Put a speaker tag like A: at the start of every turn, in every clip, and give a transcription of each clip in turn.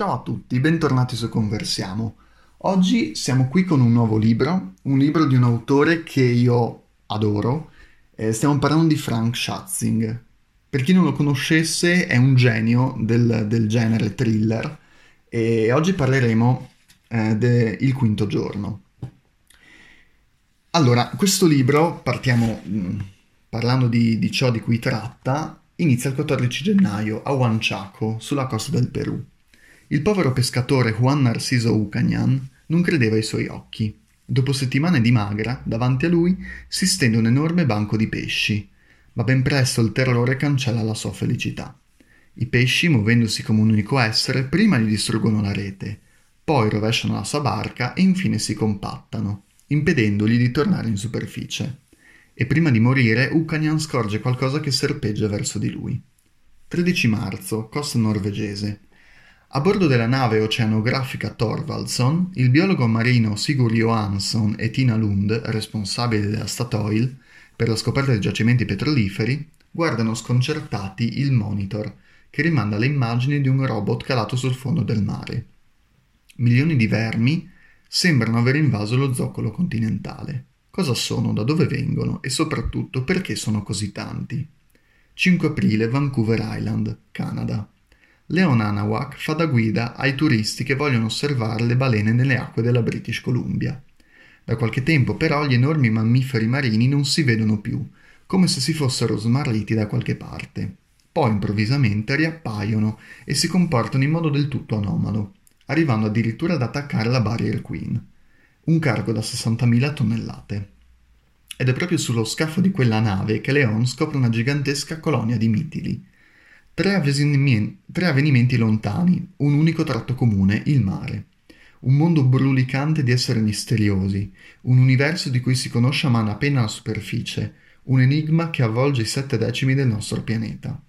A: Ciao a tutti, bentornati su Conversiamo. Oggi siamo qui con un nuovo libro, un libro di un autore che io adoro. Eh, stiamo parlando di Frank Schatzing. Per chi non lo conoscesse, è un genio del, del genere thriller e oggi parleremo eh, del quinto giorno. Allora, questo libro, partiamo mh, mm, parlando di, di ciò di cui tratta, inizia il 14 gennaio a Huanchaco, sulla costa del Perù. Il povero pescatore Juan Narciso Ucagnan non credeva ai suoi occhi. Dopo settimane di magra, davanti a lui si stende un enorme banco di pesci, ma ben presto il terrore cancella la sua felicità. I pesci, muovendosi come un unico essere, prima gli distruggono la rete, poi rovesciano la sua barca e infine si compattano, impedendogli di tornare in superficie. E prima di morire, Ucagnan scorge qualcosa che serpeggia verso di lui. 13 marzo, costa norvegese. A bordo della nave oceanografica Thorvaldson, il biologo marino Sigurd Johansson e Tina Lund, responsabili della Statoil per la scoperta dei giacimenti petroliferi, guardano sconcertati il monitor che rimanda le immagini di un robot calato sul fondo del mare. Milioni di vermi sembrano aver invaso lo zoccolo continentale. Cosa sono, da dove vengono e soprattutto perché sono così tanti? 5 aprile, Vancouver Island, Canada. Leon Anawak fa da guida ai turisti che vogliono osservare le balene nelle acque della British Columbia. Da qualche tempo però gli enormi mammiferi marini non si vedono più, come se si fossero smarriti da qualche parte. Poi improvvisamente riappaiono e si comportano in modo del tutto anomalo, arrivando addirittura ad attaccare la Barrier Queen, un cargo da 60.000 tonnellate. Ed è proprio sullo scafo di quella nave che Leon scopre una gigantesca colonia di mitili, Tre, avvenimenti, tre avvenimenti lontani, un unico tratto comune, il mare. Un mondo brulicante di esseri misteriosi, un universo di cui si conosce a mano appena la superficie, un enigma che avvolge i sette decimi del nostro pianeta.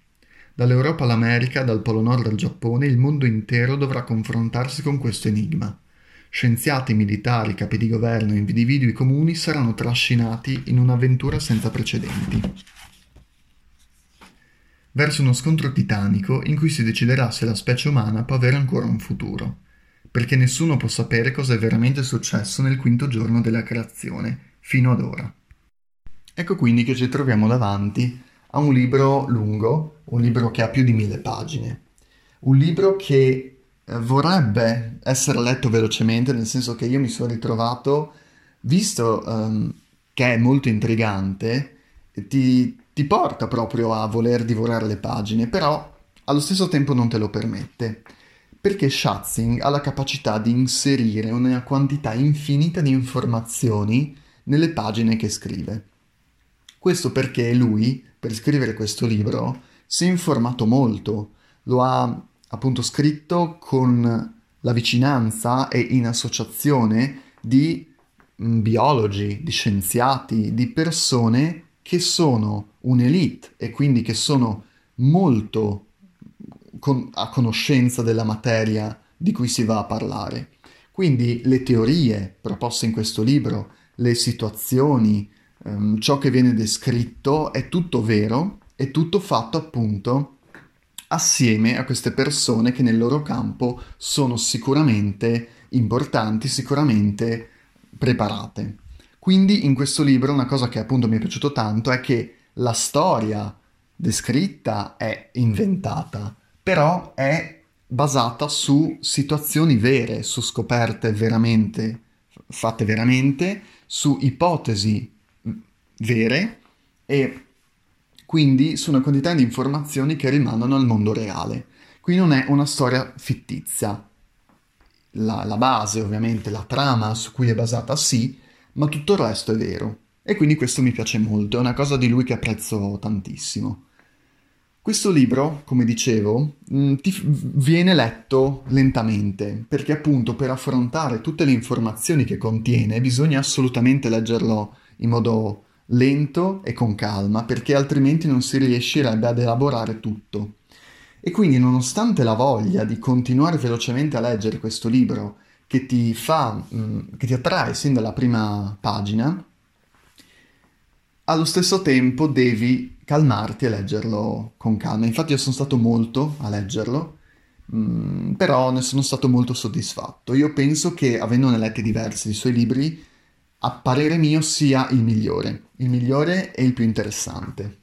A: Dall'Europa all'America, dal Polo Nord al Giappone, il mondo intero dovrà confrontarsi con questo enigma. Scienziati, militari, capi di governo e individui comuni saranno trascinati in un'avventura senza precedenti verso uno scontro titanico in cui si deciderà se la specie umana può avere ancora un futuro, perché nessuno può sapere cosa è veramente successo nel quinto giorno della creazione, fino ad ora. Ecco quindi che ci troviamo davanti a un libro lungo, un libro che ha più di mille pagine, un libro che eh, vorrebbe essere letto velocemente, nel senso che io mi sono ritrovato, visto um, che è molto intrigante, ti, ti porta proprio a voler divorare le pagine, però allo stesso tempo non te lo permette, perché Schatzing ha la capacità di inserire una quantità infinita di informazioni nelle pagine che scrive. Questo perché lui, per scrivere questo libro, si è informato molto, lo ha appunto scritto con la vicinanza e in associazione di mm, biologi, di scienziati, di persone che sono un'elite e quindi che sono molto con- a conoscenza della materia di cui si va a parlare. Quindi le teorie proposte in questo libro, le situazioni, ehm, ciò che viene descritto è tutto vero, è tutto fatto appunto assieme a queste persone che nel loro campo sono sicuramente importanti, sicuramente preparate. Quindi in questo libro una cosa che appunto mi è piaciuto tanto è che la storia descritta è inventata, però è basata su situazioni vere, su scoperte veramente fatte veramente, su ipotesi vere e quindi su una quantità di informazioni che rimandano al mondo reale. Qui non è una storia fittizia. La, la base, ovviamente, la trama su cui è basata sì, ma tutto il resto è vero. E quindi questo mi piace molto, è una cosa di lui che apprezzo tantissimo. Questo libro, come dicevo, mm, ti viene letto lentamente, perché appunto per affrontare tutte le informazioni che contiene bisogna assolutamente leggerlo in modo lento e con calma, perché altrimenti non si riuscirebbe ad elaborare tutto. E quindi nonostante la voglia di continuare velocemente a leggere questo libro che ti fa, mm, che ti attrae sin dalla prima pagina, allo stesso tempo devi calmarti e leggerlo con calma. Infatti io sono stato molto a leggerlo mm, però ne sono stato molto soddisfatto. Io penso che, avendone letti diversi dei suoi libri, a parere mio sia il migliore, il migliore e il più interessante.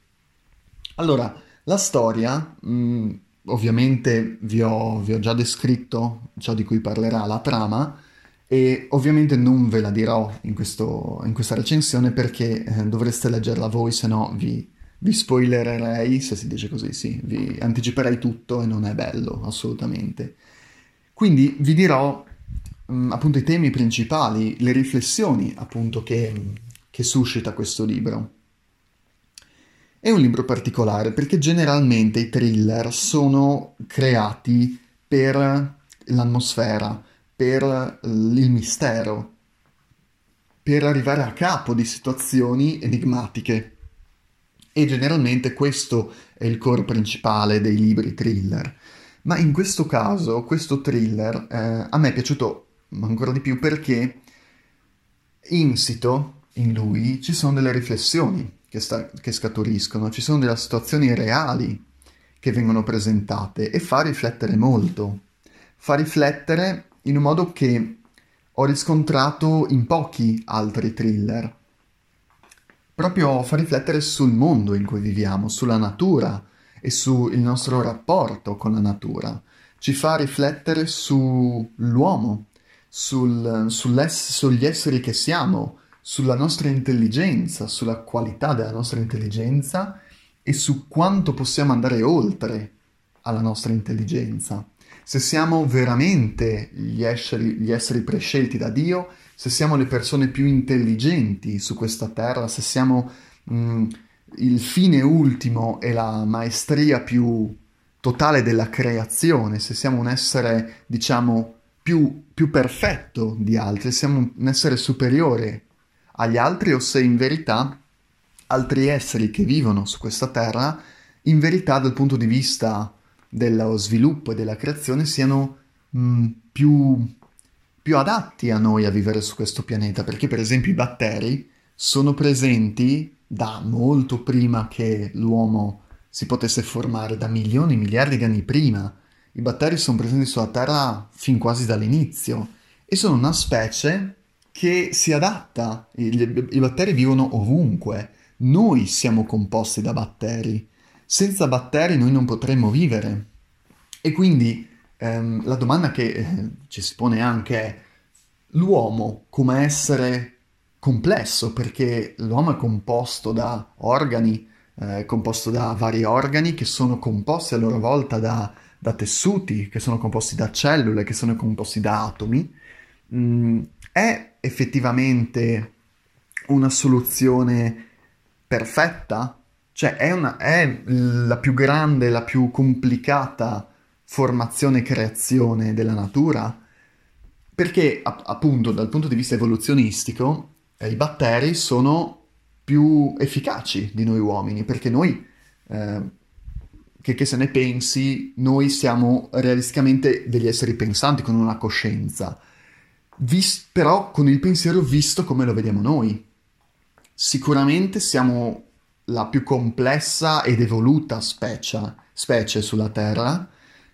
A: Allora, la storia, mh, mm, ovviamente vi ho, vi ho già descritto ciò di cui parlerà la trama, e ovviamente non ve la dirò in, questo, in questa recensione perché eh, dovreste leggerla voi, se no vi, vi spoilererei, se si dice così, sì, vi anticiperei tutto e non è bello, assolutamente. Quindi vi dirò mh, mm, appunto i temi principali, le riflessioni appunto che, che suscita questo libro. È un libro particolare perché generalmente i thriller sono creati per l'atmosfera, per il mistero, per arrivare a capo di situazioni enigmatiche. E generalmente questo è il core principale dei libri thriller. Ma in questo caso, questo thriller eh, a me è piaciuto ancora di più perché insito in lui ci sono delle riflessioni che, sta- che scaturiscono, ci sono delle situazioni reali che vengono presentate e fa riflettere molto. Fa riflettere in un modo che ho riscontrato in pochi altri thriller. Proprio fa riflettere sul mondo in cui viviamo, sulla natura e sul nostro rapporto con la natura. Ci fa riflettere sull'uomo, sul, sugli esseri che siamo, sulla nostra intelligenza, sulla qualità della nostra intelligenza e su quanto possiamo andare oltre alla nostra intelligenza. Se siamo veramente gli esseri, gli esseri prescelti da Dio, se siamo le persone più intelligenti su questa terra, se siamo mh, mm, il fine ultimo e la maestria più totale della creazione, se siamo un essere, diciamo, più, più perfetto di altri, se siamo un essere superiore agli altri o se in verità altri esseri che vivono su questa terra, in verità dal punto di vista dello sviluppo e della creazione siano mh, mm, più, più adatti a noi a vivere su questo pianeta, perché per esempio i batteri sono presenti da molto prima che l'uomo si potesse formare, da milioni, miliardi di anni prima. I batteri sono presenti sulla Terra fin quasi dall'inizio e sono una specie che si adatta. I, batteri vivono ovunque. Noi siamo composti da batteri senza batteri noi non potremmo vivere. E quindi ehm, la domanda che eh, ci si pone anche è l'uomo come essere complesso, perché l'uomo è composto da organi, eh, composto da vari organi che sono composti a loro volta da, da tessuti, che sono composti da cellule, che sono composti da atomi, mm, è effettivamente una soluzione perfetta? Cioè è, una, è la più grande, la più complicata formazione e creazione della natura, perché appunto dal punto di vista evoluzionistico eh, i batteri sono più efficaci di noi uomini, perché noi, eh, che, che se ne pensi, noi siamo realisticamente degli esseri pensanti con una coscienza, vis- però con il pensiero visto come lo vediamo noi. Sicuramente siamo la più complessa ed evoluta specie, specie sulla Terra,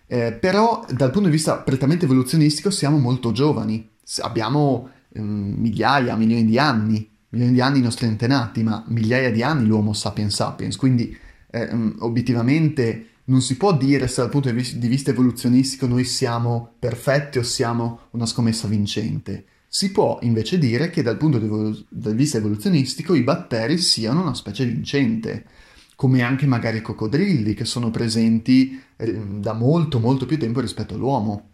A: eh, però dal punto di vista prettamente evoluzionistico siamo molto giovani, abbiamo eh, migliaia, milioni di anni, milioni di anni i nostri antenati, ma migliaia di anni l'Homo sapiens sapiens, quindi eh, mm, obiettivamente non si può dire se dal punto di vista evoluzionistico noi siamo perfetti o siamo una scommessa vincente. Si può invece dire che dal punto di vista evoluzionistico i batteri siano una specie vincente, come anche magari i coccodrilli che sono presenti eh, da molto molto più tempo rispetto all'uomo.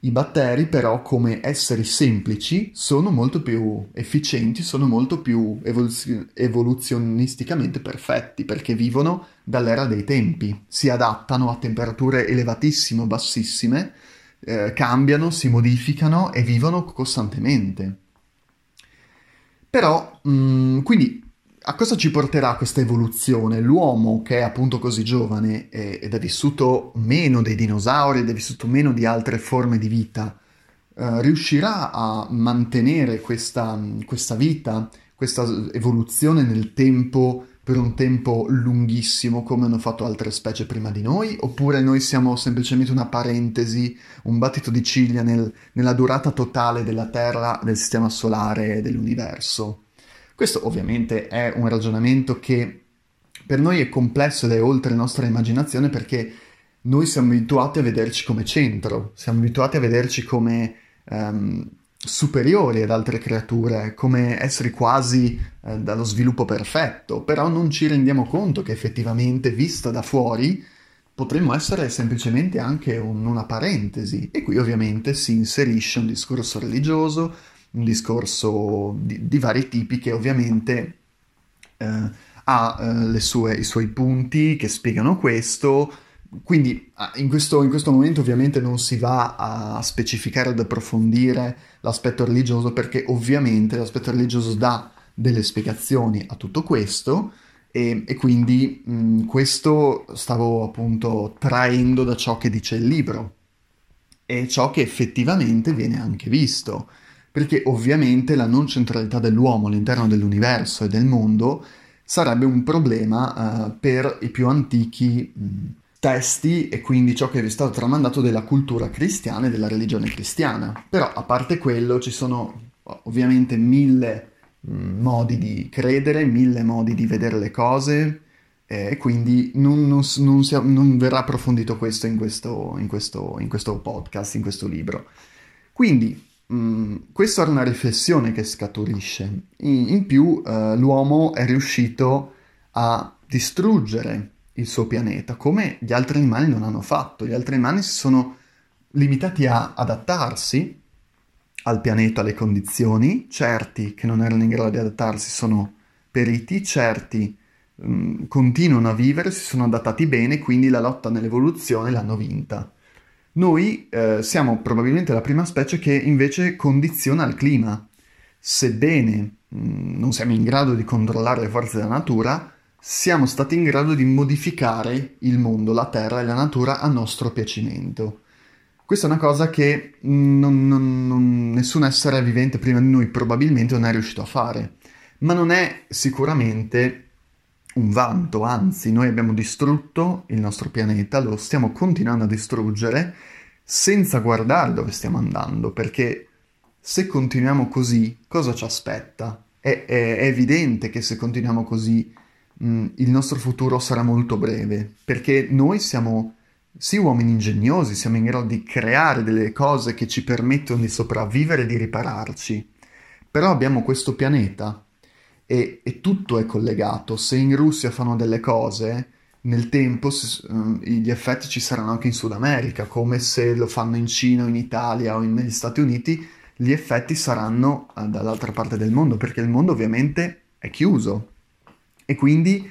A: I batteri però come esseri semplici sono molto più efficienti, sono molto più evoluzio- evoluzionisticamente perfetti perché vivono dall'era dei tempi, si adattano a temperature elevatissime o bassissime eh, cambiano, si modificano e vivono costantemente. Però, mh, mm, quindi, a cosa ci porterà questa evoluzione? L'uomo, che è appunto così giovane ed è vissuto meno dei dinosauri ed è vissuto meno di altre forme di vita, eh, riuscirà a mantenere questa, questa vita, questa evoluzione nel tempo per un tempo lunghissimo come hanno fatto altre specie prima di noi, oppure noi siamo semplicemente una parentesi, un battito di ciglia nel, nella durata totale della Terra, del Sistema Solare e dell'universo. Questo ovviamente è un ragionamento che per noi è complesso ed è oltre la nostra immaginazione perché noi siamo abituati a vederci come centro, siamo abituati a vederci come um, superiori ad altre creature, come esseri quasi eh, dallo sviluppo perfetto, però non ci rendiamo conto che effettivamente, vista da fuori, potremmo essere semplicemente anche un, una parentesi. E qui ovviamente si inserisce un discorso religioso, un discorso di, di vari tipi che ovviamente eh, ha eh, sue, i suoi punti che spiegano questo, quindi in questo, in questo, momento ovviamente non si va a specificare ad approfondire l'aspetto religioso perché ovviamente l'aspetto religioso dà delle spiegazioni a tutto questo e, e quindi mh, questo stavo appunto traendo da ciò che dice il libro e ciò che effettivamente viene anche visto perché ovviamente la non centralità dell'uomo all'interno dell'universo e del mondo sarebbe un problema uh, per i più antichi mh, testi e quindi ciò che è stato tramandato della cultura cristiana e della religione cristiana. Però a parte quello ci sono ovviamente mille mh, modi di credere, mille modi di vedere le cose e quindi non, non, non, sia, non verrà approfondito questo in questo, in, questo, in questo, podcast, in questo libro. Quindi mm, questa era una riflessione che scaturisce. In, in più uh, l'uomo è riuscito a distruggere il suo pianeta, come gli altri animali non hanno fatto. Gli altri animali si sono limitati a adattarsi al pianeta, alle condizioni, certi che non erano in grado di adattarsi sono periti, certi mm, continuano a vivere, si sono adattati bene, quindi la lotta nell'evoluzione l'hanno vinta. Noi eh, siamo probabilmente la prima specie che invece condiziona il clima. Sebbene mh, mm, non siamo in grado di controllare le forze della natura, siamo stati in grado di modificare il mondo, la terra e la natura a nostro piacimento. Questa è una cosa che non, non, non, nessun essere vivente prima di noi probabilmente non è riuscito a fare, ma non è sicuramente un vanto, anzi noi abbiamo distrutto il nostro pianeta, lo stiamo continuando a distruggere senza guardare dove stiamo andando, perché se continuiamo così, cosa ci aspetta? È, è, è evidente che se continuiamo così Mm, il nostro futuro sarà molto breve, perché noi siamo sì uomini ingegnosi, siamo in grado di creare delle cose che ci permettono di sopravvivere e di ripararci, però abbiamo questo pianeta e, e tutto è collegato. Se in Russia fanno delle cose, nel tempo uh, gli effetti ci saranno anche in Sud America, come se lo fanno in Cina o in Italia o in, negli Stati Uniti, gli effetti saranno uh, dall'altra parte del mondo, perché il mondo ovviamente è chiuso e quindi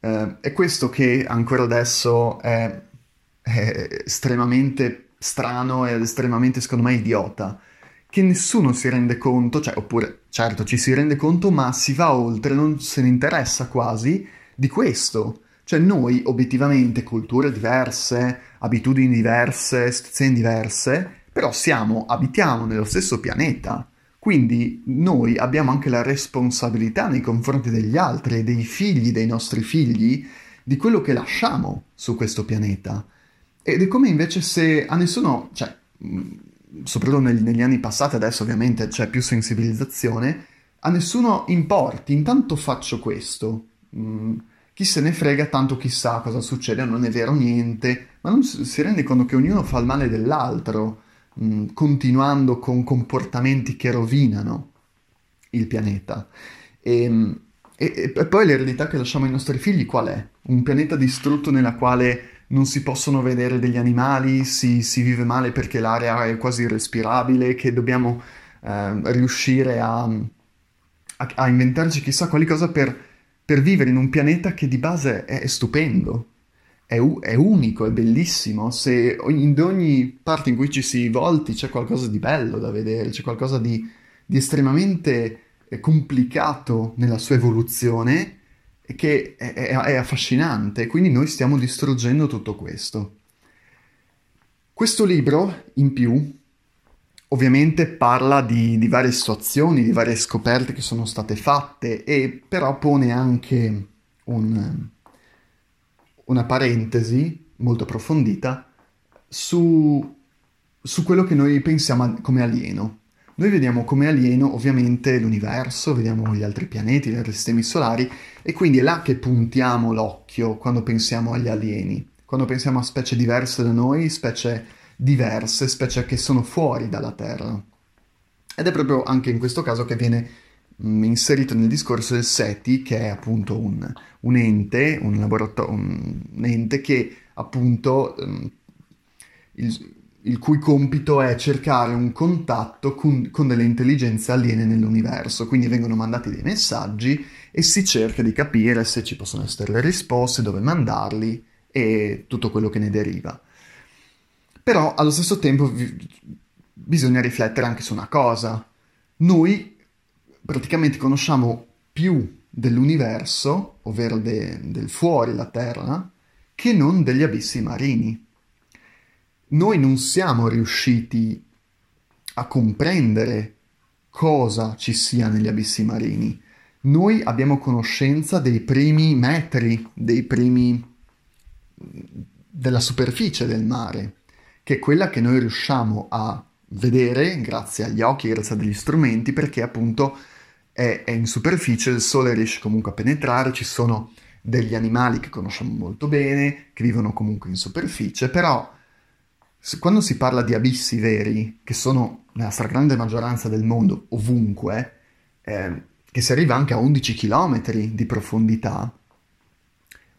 A: eh, è questo che ancora adesso è, è estremamente strano ed estremamente, secondo me, idiota. Che nessuno si rende conto, cioè, oppure, certo, ci si rende conto, ma si va oltre, non se ne interessa quasi di questo. Cioè, noi, obiettivamente, culture diverse, abitudini diverse, situazioni diverse, però siamo, abitiamo nello stesso pianeta. Quindi noi abbiamo anche la responsabilità nei confronti degli altri dei figli dei nostri figli di quello che lasciamo su questo pianeta. Ed è come invece se a nessuno, cioè, soprattutto negli, negli anni passati, adesso ovviamente c'è più sensibilizzazione, a nessuno importi, intanto faccio questo. Mm, chi se ne frega, tanto chissà cosa succede, non è vero niente, ma non si rende conto che ognuno fa il male dell'altro mm, continuando con comportamenti che rovinano il pianeta. E, e, e poi l'eredità che lasciamo ai nostri figli qual è? Un pianeta distrutto nella quale non si possono vedere degli animali, si, si vive male perché l'area è quasi irrespirabile, che dobbiamo eh, riuscire a, a, a, inventarci chissà quali cose per, per, vivere in un pianeta che di base è, è stupendo è, è, unico, è bellissimo. Se in ogni parte in cui ci si volti c'è qualcosa di bello da vedere, c'è qualcosa di, di estremamente eh, complicato nella sua evoluzione che è, è, è affascinante. Quindi noi stiamo distruggendo tutto questo. Questo libro, in più, ovviamente parla di, di, varie situazioni, di varie scoperte che sono state fatte e però pone anche un, una parentesi molto approfondita su, su quello che noi pensiamo come alieno. Noi vediamo come alieno ovviamente l'universo, vediamo gli altri pianeti, gli altri sistemi solari e quindi è là che puntiamo l'occhio quando pensiamo agli alieni, quando pensiamo a specie diverse da noi, specie diverse, specie che sono fuori dalla Terra. Ed è proprio anche in questo caso che viene mh, inserito nel discorso il SETI, che è appunto un, un ente, un laboratorio, un, un ente che appunto um, il, il cui compito è cercare un contatto con, con, delle intelligenze aliene nell'universo. Quindi vengono mandati dei messaggi e si cerca di capire se ci possono essere le risposte, dove mandarli e tutto quello che ne deriva. Però allo stesso tempo vi, bisogna riflettere anche su una cosa. Noi praticamente conosciamo più dell'universo, ovvero de, del fuori la Terra, che non degli abissi marini noi non siamo riusciti a comprendere cosa ci sia negli abissi marini. Noi abbiamo conoscenza dei primi metri, dei primi della superficie del mare, che è quella che noi riusciamo a vedere grazie agli occhi, grazie a degli strumenti, perché appunto è, è in superficie, il sole riesce comunque a penetrare, ci sono degli animali che conosciamo molto bene, che vivono comunque in superficie, però quando si parla di abissi veri, che sono nella stragrande maggioranza del mondo, ovunque, eh, che si arriva anche a 11 km di profondità,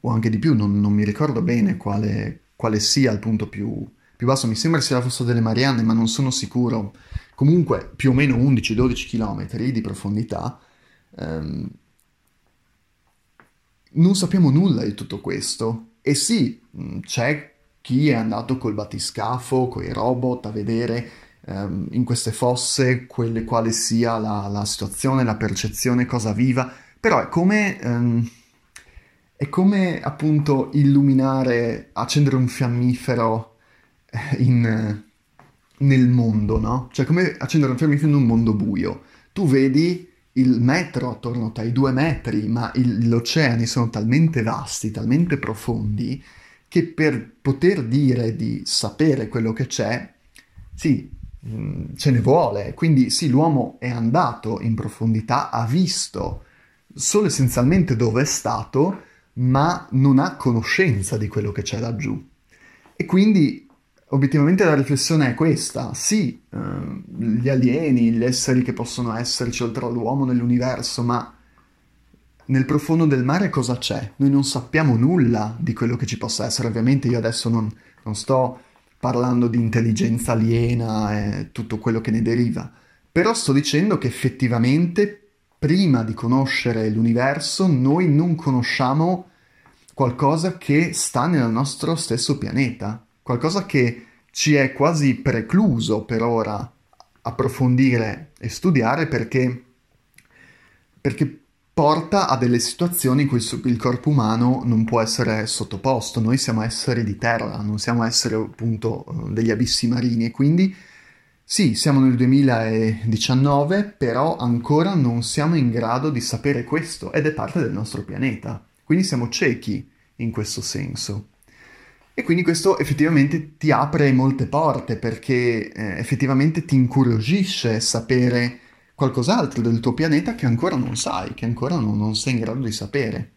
A: o anche di più, non, non mi ricordo bene quale, quale, sia il punto più, più basso, mi sembra sia la fossa delle Marianne, ma non sono sicuro. Comunque più o meno 11-12 km di profondità. Ehm, non sappiamo nulla di tutto questo. E sì, c'è chi è andato col battiscafo, con i robot a vedere um, in queste fosse quelle, quale sia la, la, situazione, la percezione, cosa viva, però è come, um, è come appunto illuminare, accendere un fiammifero eh, in, nel mondo, no? Cioè come accendere un fiammifero in un mondo buio. Tu vedi il metro attorno a te, i due metri, ma il, gli oceani sono talmente vasti, talmente profondi, che per poter dire di sapere quello che c'è, sì, mm, ce ne vuole. Quindi sì, l'uomo è andato in profondità, ha visto solo essenzialmente dove è stato, ma non ha conoscenza di quello che c'è laggiù. E quindi obiettivamente la riflessione è questa, sì, eh, gli alieni, gli esseri che possono esserci oltre all'uomo nell'universo, ma nel profondo del mare cosa c'è? Noi non sappiamo nulla di quello che ci possa essere. Ovviamente io adesso non, non sto parlando di intelligenza aliena e tutto quello che ne deriva, però sto dicendo che effettivamente prima di conoscere l'universo noi non conosciamo qualcosa che sta nel nostro stesso pianeta, qualcosa che ci è quasi precluso per ora approfondire e studiare perché, perché porta a delle situazioni in cui il corpo umano non può essere sottoposto. Noi siamo esseri di terra, non siamo esseri appunto degli abissi marini e quindi sì, siamo nel 2019, però ancora non siamo in grado di sapere questo ed è parte del nostro pianeta. Quindi siamo ciechi in questo senso. E quindi questo effettivamente ti apre molte porte perché eh, effettivamente ti incuriosisce sapere qualcos'altro del tuo pianeta che ancora non sai, che ancora non, non sei in grado di sapere.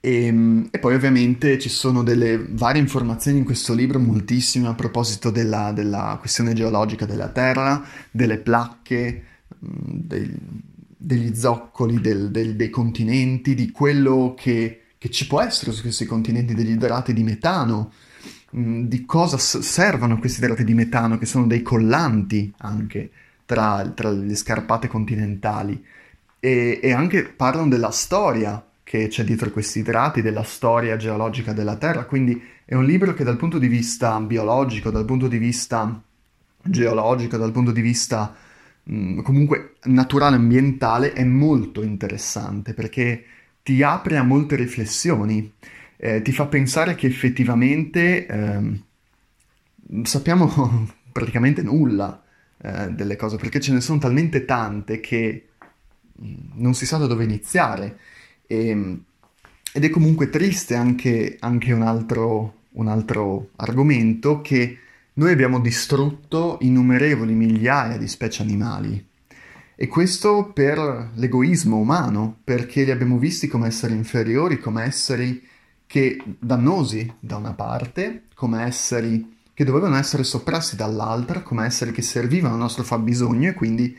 A: E, ehm, e, poi ovviamente ci sono delle varie informazioni in questo libro, moltissime a proposito della, della questione geologica della Terra, delle placche, mm, del, degli zoccoli del, del, dei continenti, di quello che, che, ci può essere su questi continenti, degli idrati di metano, mm, di cosa servono questi idrati di metano, che sono dei collanti anche tra, tra le scarpate continentali. E, e anche parlano della storia che c'è dietro questi idrati, della storia geologica della Terra, quindi è un libro che dal punto di vista biologico, dal punto di vista geologico, dal punto di vista mh, mm, comunque naturale ambientale è molto interessante perché ti apre a molte riflessioni, eh, ti fa pensare che effettivamente eh, sappiamo praticamente nulla eh, delle cose, perché ce ne sono talmente tante che mm, non si sa da dove iniziare. E, ehm, ed è comunque triste anche, anche un, altro, un altro argomento che noi abbiamo distrutto innumerevoli migliaia di specie animali. E questo per l'egoismo umano, perché li abbiamo visti come esseri inferiori, come esseri che dannosi da una parte, come esseri che dovevano essere soppressi dall'altra, come esseri che servivano al nostro fabbisogno e quindi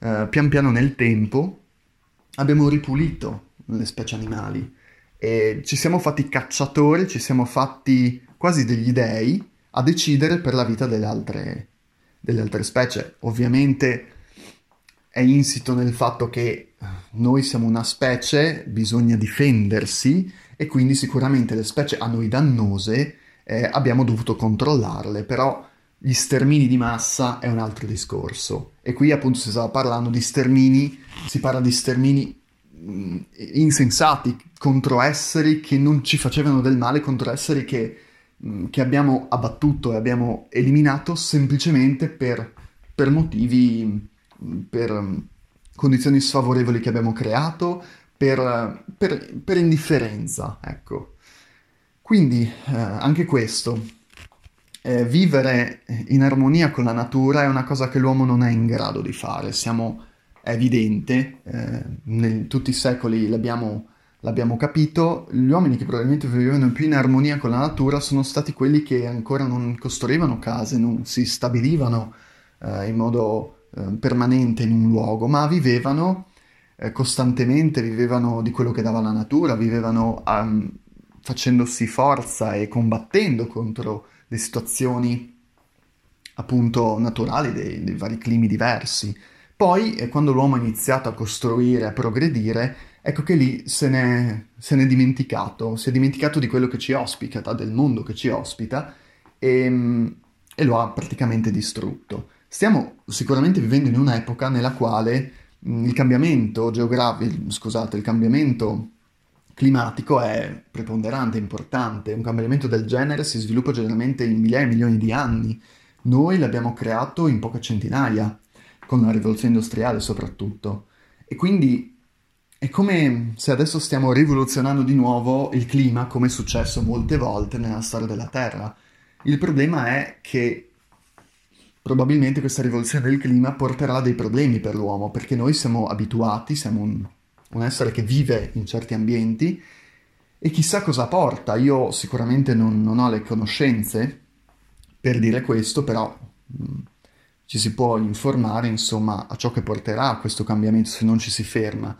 A: eh, pian piano nel tempo abbiamo ripulito le specie animali e ci siamo fatti cacciatori, ci siamo fatti quasi degli dei a decidere per la vita delle altre, delle altre specie. Ovviamente è insito nel fatto che noi siamo una specie, bisogna difendersi e quindi sicuramente le specie a noi dannose eh, abbiamo dovuto controllarle, però gli stermini di massa è un altro discorso. E qui appunto si stava parlando di stermini, si parla di stermini mh, insensati contro esseri che non ci facevano del male, contro esseri che che abbiamo abbattuto e abbiamo eliminato semplicemente per, per motivi, per condizioni sfavorevoli che abbiamo creato, per, per, per indifferenza, ecco. Quindi eh, anche questo, eh, vivere in armonia con la natura è una cosa che l'uomo non è in grado di fare, siamo, è evidente, eh, in tutti i secoli l'abbiamo l'abbiamo capito, gli uomini che probabilmente vivevano più in armonia con la natura sono stati quelli che ancora non costruivano case, non si stabilivano eh, in modo eh, permanente in un luogo, ma vivevano eh, costantemente, vivevano di quello che dava la natura, vivevano um, facendosi forza e combattendo contro le situazioni appunto naturali dei, dei vari climi diversi. Poi, eh, quando l'uomo ha iniziato a costruire, a progredire, ecco che lì se n'è, se n'è dimenticato, si è dimenticato di quello che ci ospita, del mondo che ci ospita e, e lo ha praticamente distrutto. Stiamo sicuramente vivendo in un'epoca nella quale il cambiamento geografico, scusate, il cambiamento climatico è preponderante, importante. Un cambiamento del genere si sviluppa generalmente in migliaia e milioni di anni. Noi l'abbiamo creato in poche centinaia, con la rivoluzione industriale soprattutto. E quindi è come se adesso stiamo rivoluzionando di nuovo il clima, come è successo molte volte nella storia della Terra. Il problema è che probabilmente questa rivoluzione del clima porterà dei problemi per l'uomo, perché noi siamo abituati, siamo un, un essere che vive in certi ambienti e chissà cosa porta. Io sicuramente non, non ho le conoscenze per dire questo, però mh, mm, ci si può informare insomma a ciò che porterà questo cambiamento se non ci si ferma.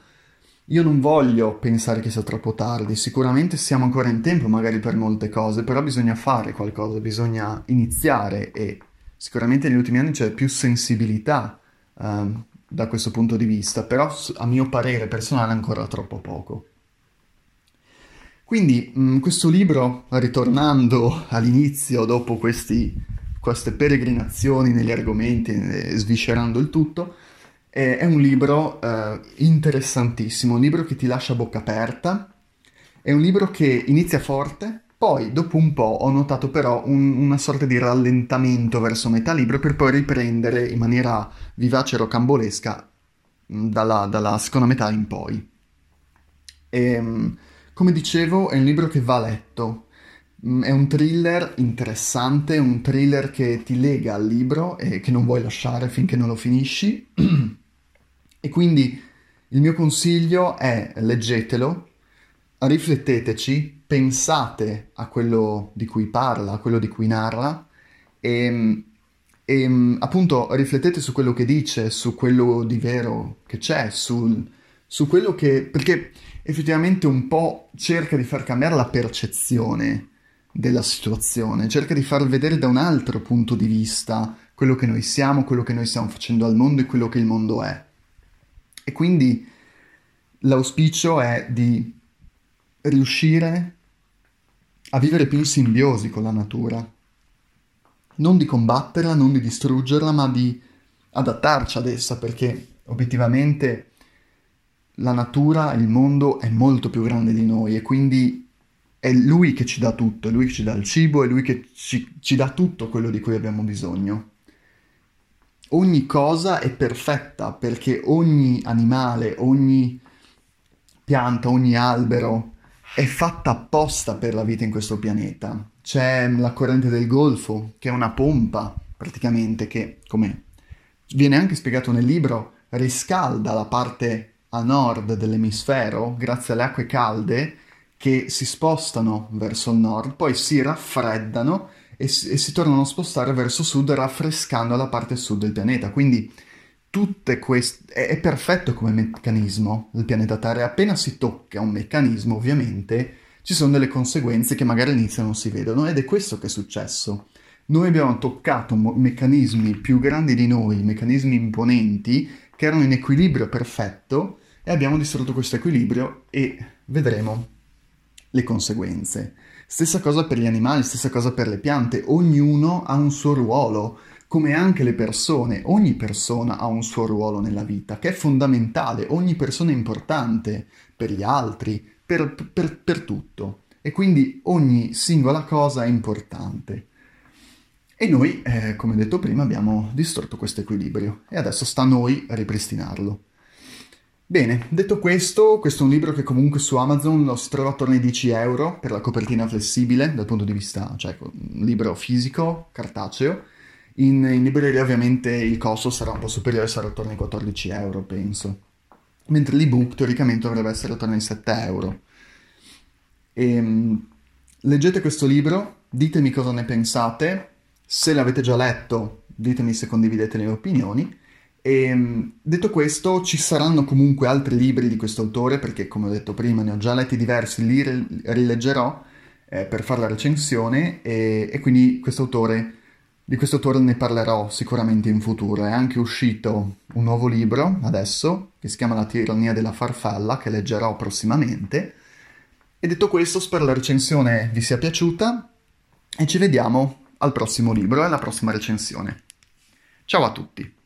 A: Io non voglio pensare che sia troppo tardi, sicuramente siamo ancora in tempo magari per molte cose, però bisogna fare qualcosa, bisogna iniziare e sicuramente negli ultimi anni c'è più sensibilità uh, da questo punto di vista, però a mio parere personale ancora troppo poco. Quindi mh, mm, questo libro, ritornando all'inizio, dopo questi, queste peregrinazioni negli argomenti, eh, sviscerando il tutto, eh, è un libro eh, interessantissimo, un libro che ti lascia bocca aperta, è un libro che inizia forte, poi dopo un po' ho notato però un, una sorta di rallentamento verso metà libro per poi riprendere in maniera vivace e rocambolesca dalla, dalla seconda metà in poi. E, ehm, come dicevo, è un libro che va letto. È un thriller interessante, un thriller che ti lega al libro e che non vuoi lasciare finché non lo finisci. E quindi il mio consiglio è leggetelo, rifletteteci, pensate a quello di cui parla, a quello di cui narra e, e appunto riflettete su quello che dice, su quello di vero che c'è, sul, su quello che... perché effettivamente un po' cerca di far cambiare la percezione della situazione, cerca di far vedere da un altro punto di vista quello che noi siamo, quello che noi stiamo facendo al mondo e quello che il mondo è. E quindi l'auspicio è di riuscire a vivere più in simbiosi con la natura, non di combatterla, non di distruggerla, ma di adattarci ad essa, perché obiettivamente la natura, il mondo è molto più grande di noi e quindi è lui che ci dà tutto, è lui che ci dà il cibo, è lui che ci, ci dà tutto quello di cui abbiamo bisogno. Ogni cosa è perfetta perché ogni animale, ogni pianta, ogni albero è fatta apposta per la vita in questo pianeta. C'è la corrente del Golfo, che è una pompa, praticamente, che, come viene anche spiegato nel libro, riscalda la parte a nord dell'emisfero grazie alle acque calde che si spostano verso il nord, poi si raffreddano e si, e si tornano a spostare verso sud raffrescando la parte sud del pianeta. Quindi tutte queste... È, perfetto come meccanismo il pianeta Terra appena si tocca un meccanismo ovviamente ci sono delle conseguenze che magari all'inizio non si vedono ed è questo che è successo. Noi abbiamo toccato meccanismi più grandi di noi, meccanismi imponenti, che erano in equilibrio perfetto e abbiamo distrutto questo equilibrio e vedremo le conseguenze. Stessa cosa per gli animali, stessa cosa per le piante, ognuno ha un suo ruolo come anche le persone, ogni persona ha un suo ruolo nella vita, che è fondamentale, ogni persona è importante per gli altri, per, per, per tutto. E quindi ogni singola cosa è importante. E noi, eh, come detto prima, abbiamo distrutto questo equilibrio e adesso sta a noi ripristinarlo. Bene, detto questo, questo è un libro che comunque su Amazon lo si trova attorno ai 10 euro per la copertina flessibile dal punto di vista, cioè un libro fisico, cartaceo, in, in libreria ovviamente il costo sarà un po' superiore, sarà attorno ai 14 euro, penso. Mentre l'ebook teoricamente dovrebbe essere attorno ai 7 euro. E, ehm, leggete questo libro, ditemi cosa ne pensate. Se l'avete già letto, ditemi se condividete le mie opinioni. E, ehm, detto questo, ci saranno comunque altri libri di questo autore, perché come ho detto prima ne ho già letti diversi, li rileggerò eh, per fare la recensione e, e quindi questo autore di questo autore ne parlerò sicuramente in futuro. È anche uscito un nuovo libro adesso che si chiama La tirannia della farfalla che leggerò prossimamente. E detto questo, spero la recensione vi sia piaciuta e ci vediamo al prossimo libro e alla prossima recensione. Ciao a tutti!